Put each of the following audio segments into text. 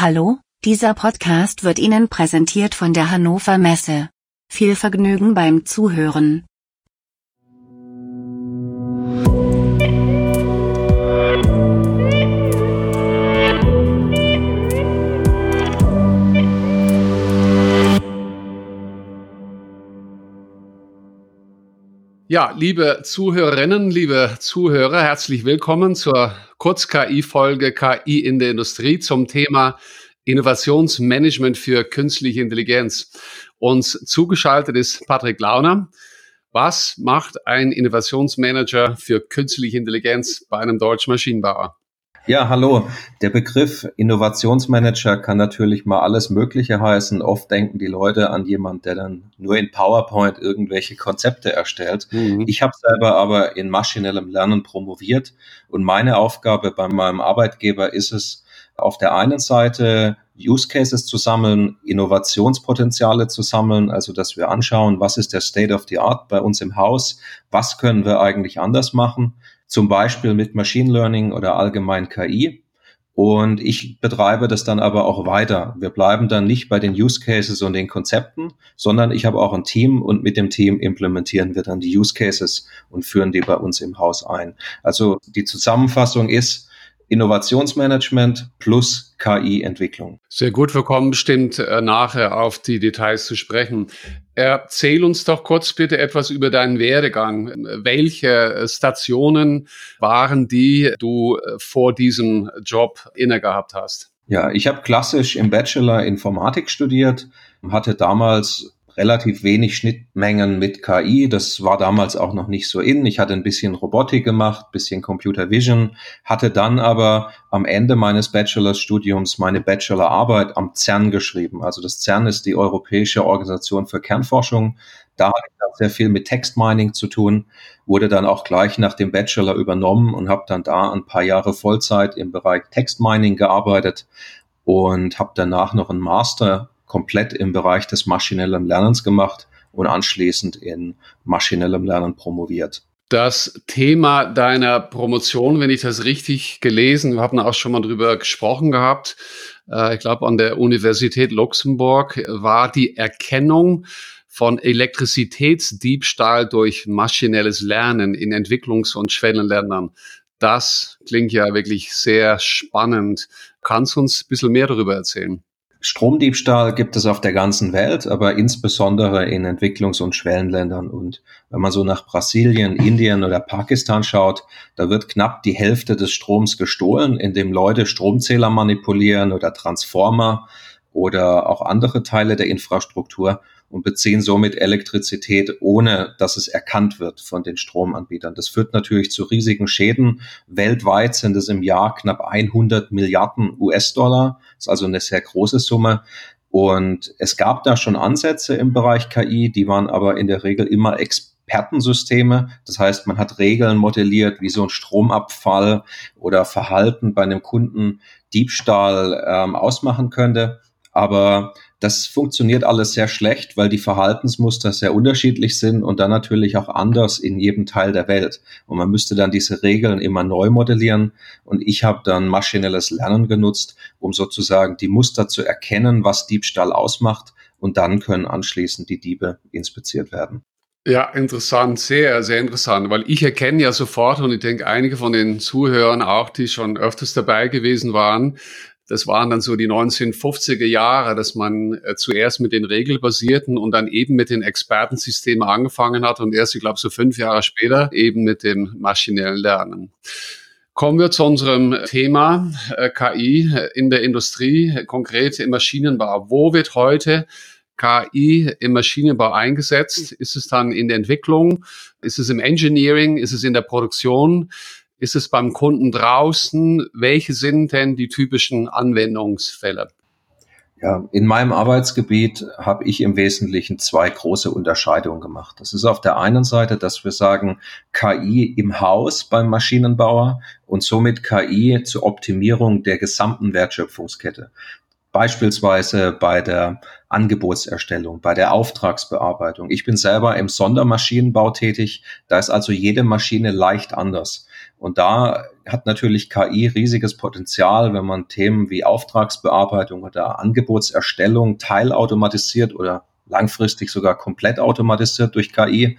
Hallo, dieser Podcast wird Ihnen präsentiert von der Hannover Messe. Viel Vergnügen beim Zuhören. Ja, liebe Zuhörerinnen, liebe Zuhörer, herzlich willkommen zur Kurz-KI-Folge KI in der Industrie zum Thema Innovationsmanagement für künstliche Intelligenz. Uns zugeschaltet ist Patrick Launer. Was macht ein Innovationsmanager für künstliche Intelligenz bei einem deutschen Maschinenbauer? Ja, hallo. Der Begriff Innovationsmanager kann natürlich mal alles Mögliche heißen. Oft denken die Leute an jemand, der dann nur in PowerPoint irgendwelche Konzepte erstellt. Mhm. Ich habe selber aber in maschinellem Lernen promoviert und meine Aufgabe bei meinem Arbeitgeber ist es, auf der einen Seite Use Cases zu sammeln, Innovationspotenziale zu sammeln, also dass wir anschauen, was ist der State of the Art bei uns im Haus, was können wir eigentlich anders machen zum Beispiel mit Machine Learning oder allgemein KI. Und ich betreibe das dann aber auch weiter. Wir bleiben dann nicht bei den Use Cases und den Konzepten, sondern ich habe auch ein Team und mit dem Team implementieren wir dann die Use Cases und führen die bei uns im Haus ein. Also die Zusammenfassung ist, Innovationsmanagement plus KI-Entwicklung. Sehr gut, wir kommen bestimmt äh, nachher auf die Details zu sprechen. Erzähl uns doch kurz bitte etwas über deinen Werdegang. Welche Stationen waren die du äh, vor diesem Job inne gehabt hast? Ja, ich habe klassisch im Bachelor Informatik studiert, hatte damals relativ wenig Schnittmengen mit KI. Das war damals auch noch nicht so in. Ich hatte ein bisschen Robotik gemacht, bisschen Computer Vision, hatte dann aber am Ende meines Bachelorstudiums meine Bachelorarbeit am CERN geschrieben. Also das CERN ist die Europäische Organisation für Kernforschung. Da hatte ich auch sehr viel mit Textmining zu tun, wurde dann auch gleich nach dem Bachelor übernommen und habe dann da ein paar Jahre Vollzeit im Bereich Textmining gearbeitet und habe danach noch einen Master komplett im Bereich des maschinellen Lernens gemacht und anschließend in maschinellem Lernen promoviert. Das Thema deiner Promotion, wenn ich das richtig gelesen, wir haben auch schon mal drüber gesprochen gehabt, äh, ich glaube an der Universität Luxemburg, war die Erkennung von Elektrizitätsdiebstahl durch maschinelles Lernen in Entwicklungs- und Schwellenländern. Das klingt ja wirklich sehr spannend. Kannst du uns ein bisschen mehr darüber erzählen? Stromdiebstahl gibt es auf der ganzen Welt, aber insbesondere in Entwicklungs- und Schwellenländern. Und wenn man so nach Brasilien, Indien oder Pakistan schaut, da wird knapp die Hälfte des Stroms gestohlen, indem Leute Stromzähler manipulieren oder Transformer oder auch andere Teile der Infrastruktur und beziehen somit Elektrizität, ohne dass es erkannt wird von den Stromanbietern. Das führt natürlich zu riesigen Schäden. Weltweit sind es im Jahr knapp 100 Milliarden US-Dollar. Das ist also eine sehr große Summe. Und es gab da schon Ansätze im Bereich KI, die waren aber in der Regel immer Expertensysteme. Das heißt, man hat Regeln modelliert, wie so ein Stromabfall oder Verhalten bei einem Kunden Diebstahl ähm, ausmachen könnte. Aber das funktioniert alles sehr schlecht, weil die Verhaltensmuster sehr unterschiedlich sind und dann natürlich auch anders in jedem Teil der Welt. Und man müsste dann diese Regeln immer neu modellieren. Und ich habe dann maschinelles Lernen genutzt, um sozusagen die Muster zu erkennen, was Diebstahl ausmacht. Und dann können anschließend die Diebe inspiziert werden. Ja, interessant, sehr, sehr interessant, weil ich erkenne ja sofort und ich denke, einige von den Zuhörern auch, die schon öfters dabei gewesen waren, das waren dann so die 1950er Jahre, dass man äh, zuerst mit den regelbasierten und dann eben mit den Expertensystemen angefangen hat und erst, ich glaube, so fünf Jahre später eben mit dem maschinellen Lernen. Kommen wir zu unserem Thema äh, KI in der Industrie, konkret im Maschinenbau. Wo wird heute KI im Maschinenbau eingesetzt? Ist es dann in der Entwicklung? Ist es im Engineering? Ist es in der Produktion? Ist es beim Kunden draußen? Welche sind denn die typischen Anwendungsfälle? Ja, in meinem Arbeitsgebiet habe ich im Wesentlichen zwei große Unterscheidungen gemacht. Das ist auf der einen Seite, dass wir sagen, KI im Haus beim Maschinenbauer und somit KI zur Optimierung der gesamten Wertschöpfungskette. Beispielsweise bei der Angebotserstellung, bei der Auftragsbearbeitung. Ich bin selber im Sondermaschinenbau tätig. Da ist also jede Maschine leicht anders. Und da hat natürlich KI riesiges Potenzial, wenn man Themen wie Auftragsbearbeitung oder Angebotserstellung teilautomatisiert oder langfristig sogar komplett automatisiert durch KI.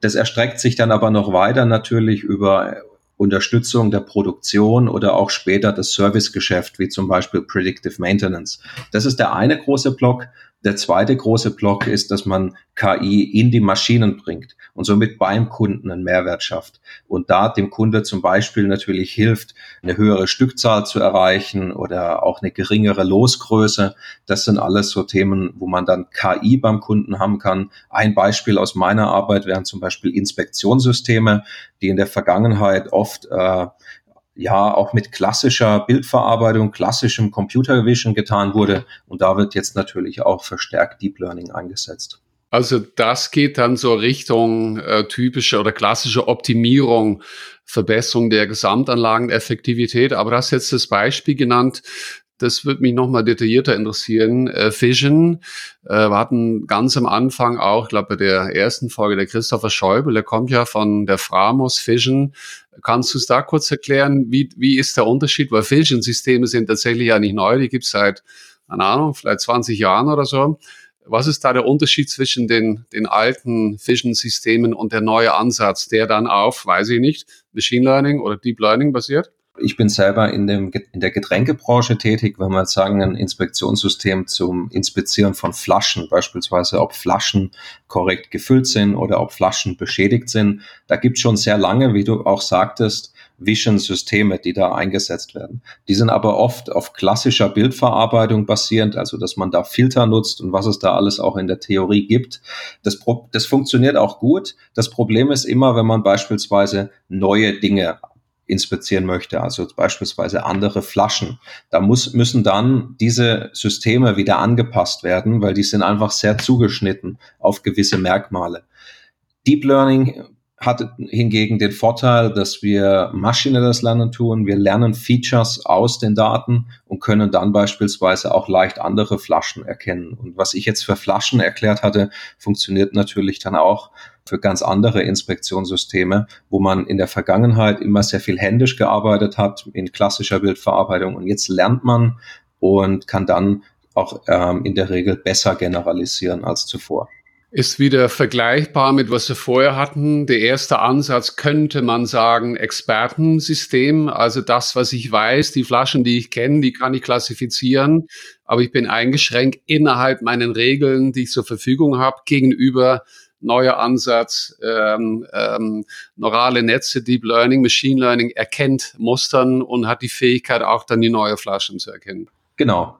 Das erstreckt sich dann aber noch weiter natürlich über Unterstützung der Produktion oder auch später das Servicegeschäft, wie zum Beispiel Predictive Maintenance. Das ist der eine große Block. Der zweite große Block ist, dass man KI in die Maschinen bringt und somit beim Kunden einen Mehrwert schafft und da dem Kunde zum Beispiel natürlich hilft, eine höhere Stückzahl zu erreichen oder auch eine geringere Losgröße. Das sind alles so Themen, wo man dann KI beim Kunden haben kann. Ein Beispiel aus meiner Arbeit wären zum Beispiel Inspektionssysteme, die in der Vergangenheit oft äh, ja auch mit klassischer Bildverarbeitung, klassischem Computer Vision getan wurde. Und da wird jetzt natürlich auch verstärkt Deep Learning eingesetzt. Also das geht dann so Richtung äh, typische oder klassische Optimierung, Verbesserung der Gesamtanlageneffektivität. Aber du hast jetzt das Beispiel genannt, das würde mich nochmal detaillierter interessieren. Äh, Fission, äh, wir hatten ganz am Anfang auch, ich glaube bei der ersten Folge, der Christopher Schäuble, der kommt ja von der Framos Fission. Kannst du es da kurz erklären, wie, wie ist der Unterschied? Weil Fission-Systeme sind tatsächlich ja nicht neu, die gibt es seit, keine Ahnung, vielleicht 20 Jahren oder so. Was ist da der Unterschied zwischen den, den alten Fission-Systemen und der neue Ansatz, der dann auf, weiß ich nicht, Machine Learning oder Deep Learning basiert? Ich bin selber in, dem, in der Getränkebranche tätig, wenn wir sagen, ein Inspektionssystem zum Inspizieren von Flaschen, beispielsweise ob Flaschen korrekt gefüllt sind oder ob Flaschen beschädigt sind. Da gibt es schon sehr lange, wie du auch sagtest, Vision-Systeme, die da eingesetzt werden. Die sind aber oft auf klassischer Bildverarbeitung basierend, also dass man da Filter nutzt und was es da alles auch in der Theorie gibt. Das, das funktioniert auch gut. Das Problem ist immer, wenn man beispielsweise neue Dinge inspizieren möchte, also beispielsweise andere Flaschen. Da muss, müssen dann diese Systeme wieder angepasst werden, weil die sind einfach sehr zugeschnitten auf gewisse Merkmale. Deep Learning hat hingegen den Vorteil, dass wir maschinelles Lernen tun. Wir lernen Features aus den Daten und können dann beispielsweise auch leicht andere Flaschen erkennen. Und was ich jetzt für Flaschen erklärt hatte, funktioniert natürlich dann auch für ganz andere Inspektionssysteme, wo man in der Vergangenheit immer sehr viel händisch gearbeitet hat in klassischer Bildverarbeitung. Und jetzt lernt man und kann dann auch ähm, in der Regel besser generalisieren als zuvor ist wieder vergleichbar mit was wir vorher hatten. Der erste Ansatz könnte man sagen Expertensystem, also das, was ich weiß, die Flaschen, die ich kenne, die kann ich klassifizieren, aber ich bin eingeschränkt innerhalb meinen Regeln, die ich zur Verfügung habe, gegenüber neuer Ansatz, ähm, ähm, neurale Netze, Deep Learning, Machine Learning erkennt Mustern und hat die Fähigkeit auch dann die neue Flaschen zu erkennen. Genau,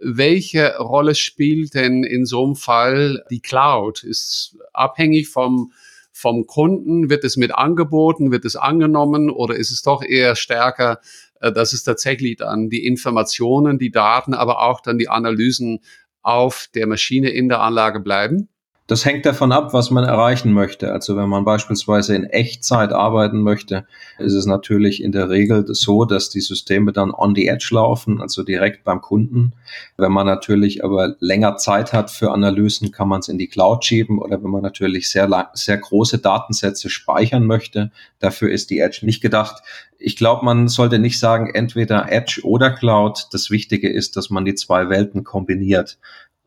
welche Rolle spielt denn in so einem Fall die Cloud? Ist abhängig vom, vom Kunden? Wird es mit angeboten? Wird es angenommen? Oder ist es doch eher stärker, äh, dass es tatsächlich dann die Informationen, die Daten, aber auch dann die Analysen auf der Maschine in der Anlage bleiben? Das hängt davon ab, was man erreichen möchte. Also wenn man beispielsweise in Echtzeit arbeiten möchte, ist es natürlich in der Regel so, dass die Systeme dann on the edge laufen, also direkt beim Kunden. Wenn man natürlich aber länger Zeit hat für Analysen, kann man es in die Cloud schieben oder wenn man natürlich sehr, sehr große Datensätze speichern möchte, dafür ist die Edge nicht gedacht. Ich glaube, man sollte nicht sagen, entweder Edge oder Cloud. Das Wichtige ist, dass man die zwei Welten kombiniert.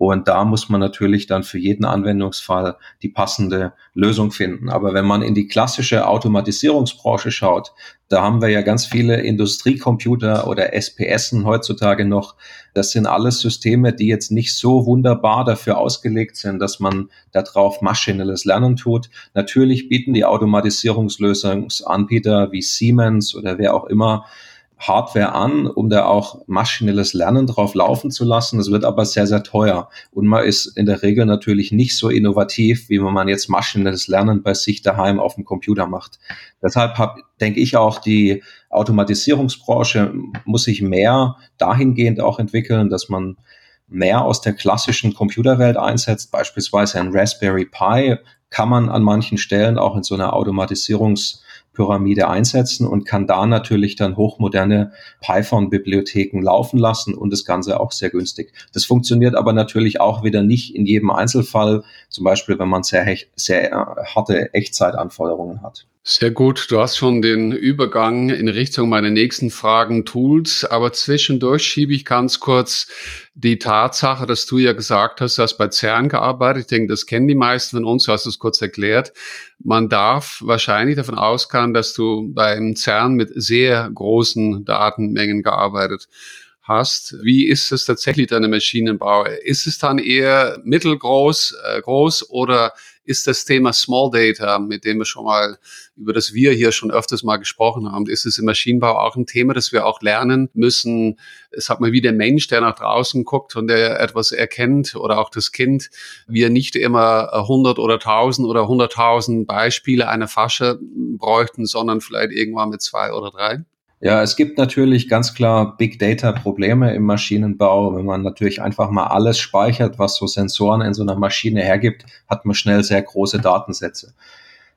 Und da muss man natürlich dann für jeden Anwendungsfall die passende Lösung finden. Aber wenn man in die klassische Automatisierungsbranche schaut, da haben wir ja ganz viele Industriecomputer oder SPSen heutzutage noch. Das sind alles Systeme, die jetzt nicht so wunderbar dafür ausgelegt sind, dass man darauf maschinelles Lernen tut. Natürlich bieten die Automatisierungslösungsanbieter wie Siemens oder wer auch immer Hardware an, um da auch maschinelles Lernen drauf laufen zu lassen. Das wird aber sehr, sehr teuer. Und man ist in der Regel natürlich nicht so innovativ, wie wenn man jetzt maschinelles Lernen bei sich daheim auf dem Computer macht. Deshalb hab, denke ich auch, die Automatisierungsbranche muss sich mehr dahingehend auch entwickeln, dass man mehr aus der klassischen Computerwelt einsetzt, beispielsweise ein Raspberry Pi kann man an manchen Stellen auch in so einer Automatisierungs- Pyramide einsetzen und kann da natürlich dann hochmoderne Python-Bibliotheken laufen lassen und das Ganze auch sehr günstig. Das funktioniert aber natürlich auch wieder nicht in jedem Einzelfall, zum Beispiel wenn man sehr, sehr harte Echtzeitanforderungen hat. Sehr gut. Du hast schon den Übergang in Richtung meiner nächsten Fragen Tools, aber zwischendurch schiebe ich ganz kurz die Tatsache, dass du ja gesagt hast, du hast bei CERN gearbeitet. Ich denke, das kennen die meisten von uns. Du hast es kurz erklärt. Man darf wahrscheinlich davon ausgehen, dass du beim CERN mit sehr großen Datenmengen gearbeitet hast. Wie ist es tatsächlich deine Maschinenbau? Ist es dann eher mittelgroß, äh, groß oder ist das Thema Small Data, mit dem wir schon mal, über das wir hier schon öfters mal gesprochen haben, ist es im Maschinenbau auch ein Thema, das wir auch lernen müssen. Es hat mal wie der Mensch, der nach draußen guckt und der etwas erkennt oder auch das Kind, wir nicht immer 100 oder 1000 oder 100.000 Beispiele einer Fasche bräuchten, sondern vielleicht irgendwann mit zwei oder drei. Ja, es gibt natürlich ganz klar Big Data Probleme im Maschinenbau. Wenn man natürlich einfach mal alles speichert, was so Sensoren in so einer Maschine hergibt, hat man schnell sehr große Datensätze.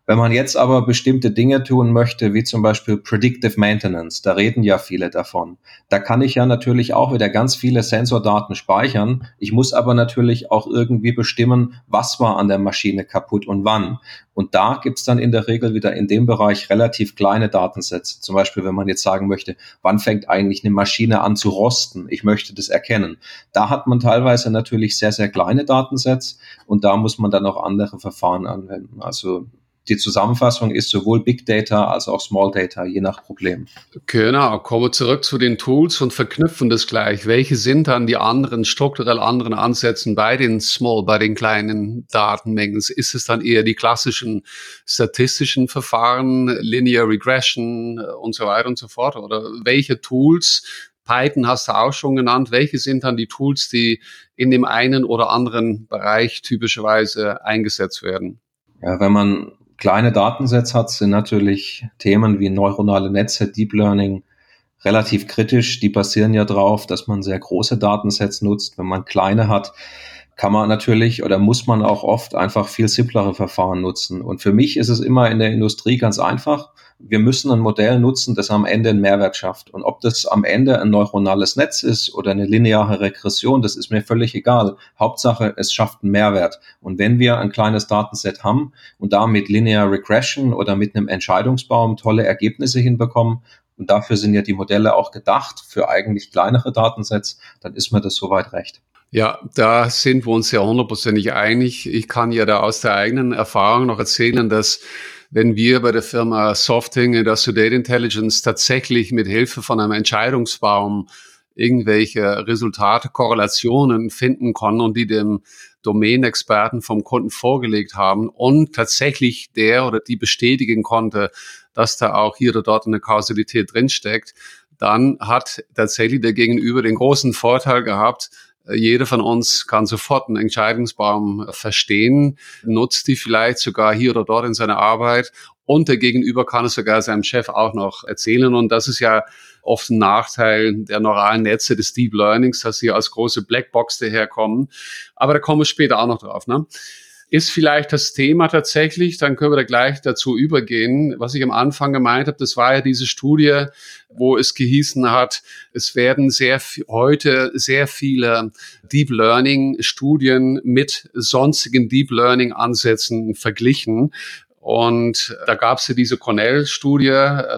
Wenn man jetzt aber bestimmte Dinge tun möchte, wie zum Beispiel Predictive Maintenance, da reden ja viele davon, da kann ich ja natürlich auch wieder ganz viele Sensordaten speichern. Ich muss aber natürlich auch irgendwie bestimmen, was war an der Maschine kaputt und wann. Und da gibt's dann in der Regel wieder in dem Bereich relativ kleine Datensätze. Zum Beispiel, wenn man jetzt sagen möchte, wann fängt eigentlich eine Maschine an zu rosten? Ich möchte das erkennen. Da hat man teilweise natürlich sehr, sehr kleine Datensätze und da muss man dann auch andere Verfahren anwenden. Also die Zusammenfassung ist sowohl Big Data als auch Small Data, je nach Problem. Genau, kommen wir zurück zu den Tools und verknüpfen das gleich. Welche sind dann die anderen, strukturell anderen Ansätzen bei den Small, bei den kleinen Datenmengen? Ist es dann eher die klassischen statistischen Verfahren, Linear Regression und so weiter und so fort? Oder welche Tools Python hast du auch schon genannt. Welche sind dann die Tools, die in dem einen oder anderen Bereich typischerweise eingesetzt werden? Ja, wenn man kleine Datensätze hat, sind natürlich Themen wie neuronale Netze, Deep Learning relativ kritisch. Die basieren ja drauf, dass man sehr große Datensätze nutzt. Wenn man kleine hat, kann man natürlich oder muss man auch oft einfach viel simplere Verfahren nutzen. Und für mich ist es immer in der Industrie ganz einfach. Wir müssen ein Modell nutzen, das am Ende einen Mehrwert schafft. Und ob das am Ende ein neuronales Netz ist oder eine lineare Regression, das ist mir völlig egal. Hauptsache, es schafft einen Mehrwert. Und wenn wir ein kleines Datenset haben und da mit Linear Regression oder mit einem Entscheidungsbaum tolle Ergebnisse hinbekommen, und dafür sind ja die Modelle auch gedacht, für eigentlich kleinere Datensets, dann ist mir das soweit recht. Ja, da sind wir uns ja hundertprozentig einig. Ich kann ja da aus der eigenen Erfahrung noch erzählen, dass wenn wir bei der Firma Softing in der Data Intelligence tatsächlich mit Hilfe von einem Entscheidungsbaum irgendwelche Resultate, Korrelationen finden konnten und die dem Domänexperten vom Kunden vorgelegt haben und tatsächlich der oder die bestätigen konnte, dass da auch hier oder dort eine Kausalität drinsteckt, dann hat tatsächlich der Gegenüber den großen Vorteil gehabt, jeder von uns kann sofort einen Entscheidungsbaum verstehen, nutzt die vielleicht sogar hier oder dort in seiner Arbeit und der Gegenüber kann es sogar seinem Chef auch noch erzählen. Und das ist ja oft ein Nachteil der neuralen Netze des Deep Learnings, dass sie als große Blackbox daherkommen. Aber da kommen wir später auch noch drauf. Ne? Ist vielleicht das Thema tatsächlich, dann können wir da gleich dazu übergehen. Was ich am Anfang gemeint habe, das war ja diese Studie, wo es gehießen hat, es werden sehr heute sehr viele Deep Learning Studien mit sonstigen Deep Learning Ansätzen verglichen. Und da gab es ja diese Cornell-Studie,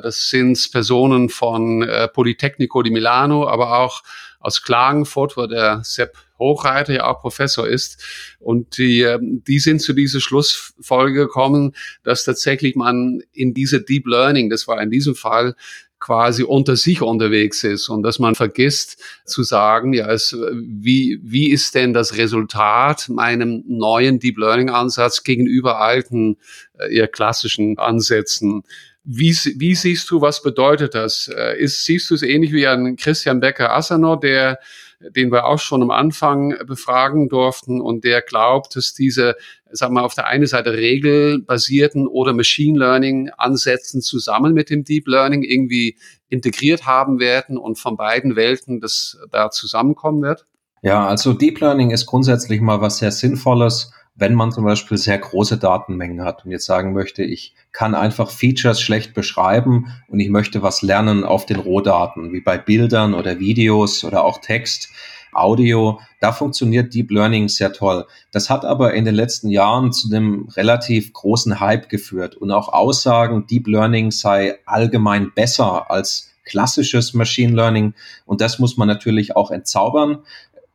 das sind Personen von äh, Politecnico di Milano, aber auch aus Klagenfurt, wo der Sepp Hochreiter ja auch Professor ist. Und die, ähm, die sind zu dieser Schlussfolge gekommen, dass tatsächlich man in diese Deep Learning, das war in diesem Fall, quasi unter sich unterwegs ist und dass man vergisst zu sagen, ja, es, wie, wie ist denn das Resultat meinem neuen Deep Learning Ansatz gegenüber alten, äh, eher klassischen Ansätzen? Wie, wie siehst du, was bedeutet das? Äh, ist, siehst du es ähnlich wie an Christian Becker-Assanor, der den wir auch schon am Anfang befragen durften und der glaubt, dass diese, sagen wir, auf der einen Seite regelbasierten oder Machine Learning Ansätzen zusammen mit dem Deep Learning irgendwie integriert haben werden und von beiden Welten das da zusammenkommen wird? Ja, also Deep Learning ist grundsätzlich mal was sehr Sinnvolles wenn man zum Beispiel sehr große Datenmengen hat und jetzt sagen möchte, ich kann einfach Features schlecht beschreiben und ich möchte was lernen auf den Rohdaten, wie bei Bildern oder Videos oder auch Text. Audio, da funktioniert Deep Learning sehr toll. Das hat aber in den letzten Jahren zu einem relativ großen Hype geführt und auch Aussagen, Deep Learning sei allgemein besser als klassisches Machine Learning. Und das muss man natürlich auch entzaubern.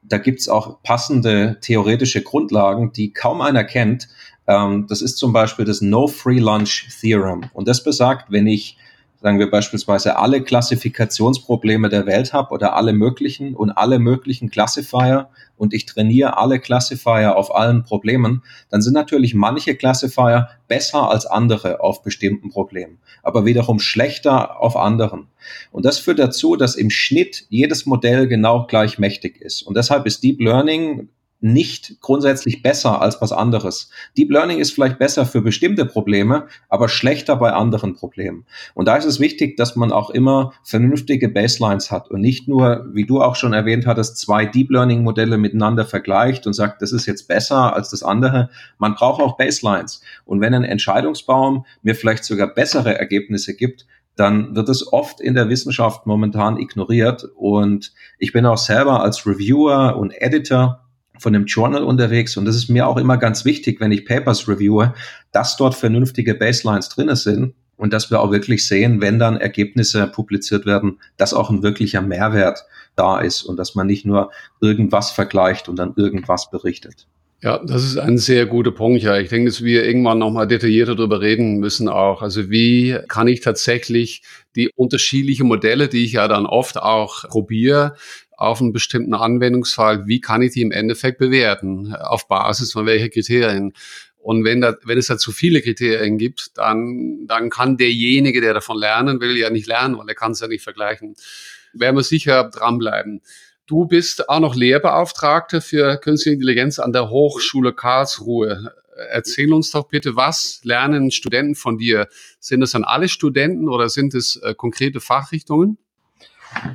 Da gibt's auch passende theoretische Grundlagen, die kaum einer kennt. Ähm, das ist zum Beispiel das No Free Lunch Theorem. Und das besagt, wenn ich sagen wir beispielsweise alle Klassifikationsprobleme der Welt habe oder alle möglichen und alle möglichen Classifier und ich trainiere alle Classifier auf allen Problemen, dann sind natürlich manche Classifier besser als andere auf bestimmten Problemen, aber wiederum schlechter auf anderen. Und das führt dazu, dass im Schnitt jedes Modell genau gleich mächtig ist. Und deshalb ist Deep Learning nicht grundsätzlich besser als was anderes. Deep Learning ist vielleicht besser für bestimmte Probleme, aber schlechter bei anderen Problemen. Und da ist es wichtig, dass man auch immer vernünftige Baselines hat und nicht nur, wie du auch schon erwähnt hattest, zwei Deep Learning Modelle miteinander vergleicht und sagt, das ist jetzt besser als das andere. Man braucht auch Baselines. Und wenn ein Entscheidungsbaum mir vielleicht sogar bessere Ergebnisse gibt, dann wird es oft in der Wissenschaft momentan ignoriert. Und ich bin auch selber als Reviewer und Editor von dem Journal unterwegs und das ist mir auch immer ganz wichtig, wenn ich Papers reviewe, dass dort vernünftige Baselines drinne sind und dass wir auch wirklich sehen, wenn dann Ergebnisse publiziert werden, dass auch ein wirklicher Mehrwert da ist und dass man nicht nur irgendwas vergleicht und dann irgendwas berichtet. Ja, das ist ein sehr guter Punkt. Ja, ich denke, dass wir irgendwann nochmal detaillierter darüber reden müssen auch. Also wie kann ich tatsächlich die unterschiedlichen Modelle, die ich ja dann oft auch probiere, auf einen bestimmten Anwendungsfall, wie kann ich die im Endeffekt bewerten? Auf Basis von welchen Kriterien? Und wenn, da, wenn es da zu viele Kriterien gibt, dann, dann kann derjenige, der davon lernen will, ja nicht lernen, weil er kann es ja nicht vergleichen. Werden wir sicher dranbleiben. Du bist auch noch Lehrbeauftragter für Künstliche Intelligenz an der Hochschule Karlsruhe. Erzähl uns doch bitte, was lernen Studenten von dir? Sind es dann alle Studenten oder sind es äh, konkrete Fachrichtungen?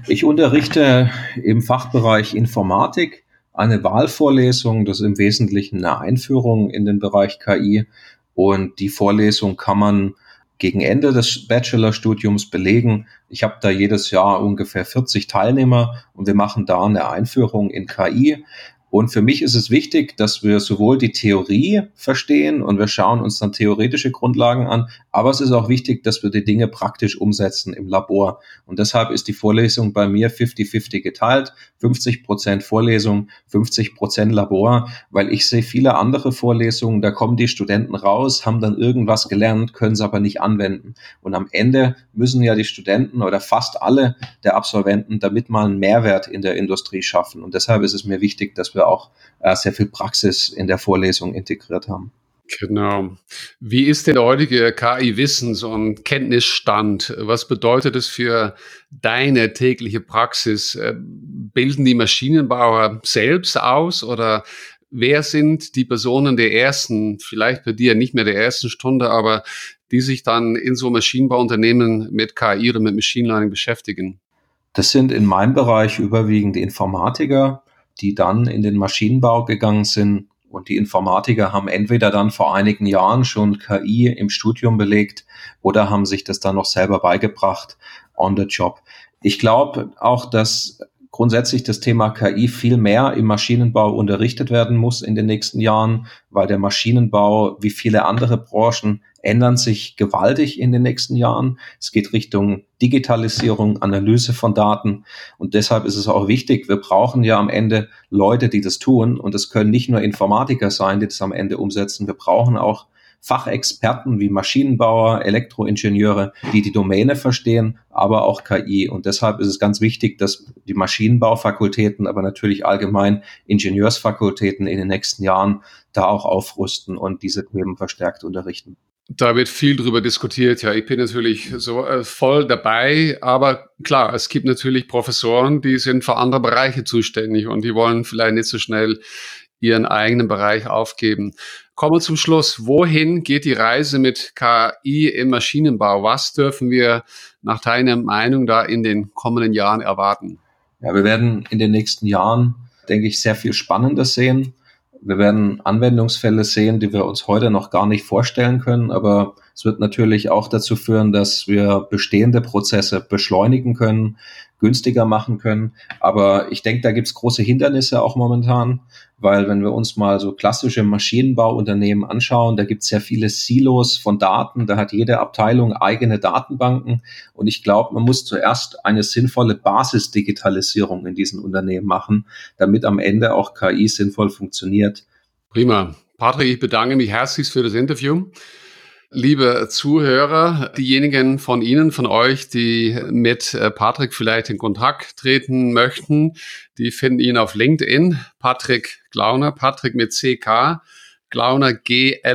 Ich unterrichte im Fachbereich Informatik eine Wahlvorlesung, das ist im Wesentlichen eine Einführung in den Bereich KI. Und die Vorlesung kann man gegen Ende des Bachelorstudiums belegen. Ich habe da jedes Jahr ungefähr 40 Teilnehmer und wir machen da eine Einführung in KI. Und für mich ist es wichtig, dass wir sowohl die Theorie verstehen und wir schauen uns dann theoretische Grundlagen an, aber es ist auch wichtig, dass wir die Dinge praktisch umsetzen im Labor. Und deshalb ist die Vorlesung bei mir 50-50 geteilt. 50 Prozent Vorlesung, 50 Prozent Labor, weil ich sehe viele andere Vorlesungen, da kommen die Studenten raus, haben dann irgendwas gelernt, können es aber nicht anwenden. Und am Ende müssen ja die Studenten oder fast alle der Absolventen damit mal einen Mehrwert in der Industrie schaffen. Und deshalb ist es mir wichtig, dass wir auch äh, sehr viel Praxis in der Vorlesung integriert haben. Genau. Wie ist denn der heutige KI-Wissens- und Kenntnisstand? Was bedeutet es für deine tägliche Praxis? Äh, bilden die Maschinenbauer selbst aus oder wer sind die Personen der ersten, vielleicht bei dir nicht mehr der ersten Stunde, aber die sich dann in so Maschinenbauunternehmen mit KI oder mit Machine Learning beschäftigen? Das sind in meinem Bereich überwiegend Informatiker, die dann in den Maschinenbau gegangen sind und die Informatiker haben entweder dann vor einigen Jahren schon KI im Studium belegt oder haben sich das dann noch selber beigebracht on the job. Ich glaube auch, dass grundsätzlich das Thema KI viel mehr im Maschinenbau unterrichtet werden muss in den nächsten Jahren, weil der Maschinenbau wie viele andere Branchen ändern sich gewaltig in den nächsten Jahren. Es geht Richtung Digitalisierung, Analyse von Daten. Und deshalb ist es auch wichtig, wir brauchen ja am Ende Leute, die das tun. Und es können nicht nur Informatiker sein, die das am Ende umsetzen. Wir brauchen auch Fachexperten wie Maschinenbauer, Elektroingenieure, die die Domäne verstehen, aber auch KI. Und deshalb ist es ganz wichtig, dass die Maschinenbaufakultäten, aber natürlich allgemein Ingenieursfakultäten in den nächsten Jahren da auch aufrüsten und diese Themen verstärkt unterrichten. Da wird viel drüber diskutiert. Ja, ich bin natürlich so äh, voll dabei. Aber klar, es gibt natürlich Professoren, die sind für andere Bereiche zuständig und die wollen vielleicht nicht so schnell ihren eigenen Bereich aufgeben. Kommen wir zum Schluss. Wohin geht die Reise mit KI im Maschinenbau? Was dürfen wir nach deiner Meinung da in den kommenden Jahren erwarten? Ja, wir werden in den nächsten Jahren, denke ich, sehr viel Spannendes sehen. Wir werden Anwendungsfälle sehen, die wir uns heute noch gar nicht vorstellen können, aber es wird natürlich auch dazu führen, dass wir bestehende Prozesse beschleunigen können. Günstiger machen können. Aber ich denke, da gibt's große Hindernisse auch momentan, weil wenn wir uns mal so klassische Maschinenbauunternehmen anschauen, da gibt's sehr viele Silos von Daten, da hat jede Abteilung eigene Datenbanken und ich glaube, man muss zuerst eine sinnvolle Basisdigitalisierung in diesen Unternehmen machen, damit am Ende auch KI sinnvoll funktioniert. Prima. Patrick, ich bedanke mich herzlich für das Interview. Liebe Zuhörer, diejenigen von Ihnen, von euch, die mit äh, Patrick vielleicht in Kontakt treten möchten, die finden ihn auf LinkedIn. Patrick Glauner, Patrick mit CK, Glauner G-L-A-U-N-E-R,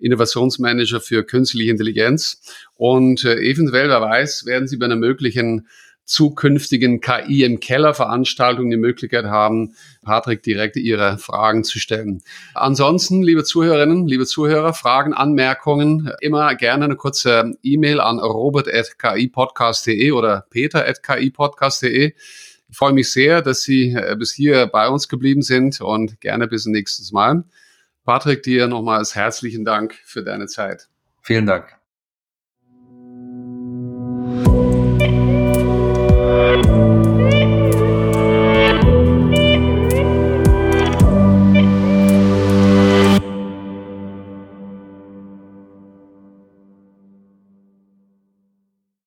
Innovationsmanager für künstliche Intelligenz. Und äh, eventuell, wer weiß, werden Sie bei einer möglichen zukünftigen KI im Keller Veranstaltungen die Möglichkeit haben, Patrick direkt Ihre Fragen zu stellen. Ansonsten, liebe Zuhörerinnen, liebe Zuhörer, Fragen, Anmerkungen, immer gerne eine kurze E-Mail an robert.kipodcast.de oder peter.kipodcast.de. Ich freue mich sehr, dass Sie äh, bis hier bei uns geblieben sind und gerne bis nächstes Mal. Patrick, dir nochmals herzlichen Dank für deine Zeit. Vielen Dank. Bye.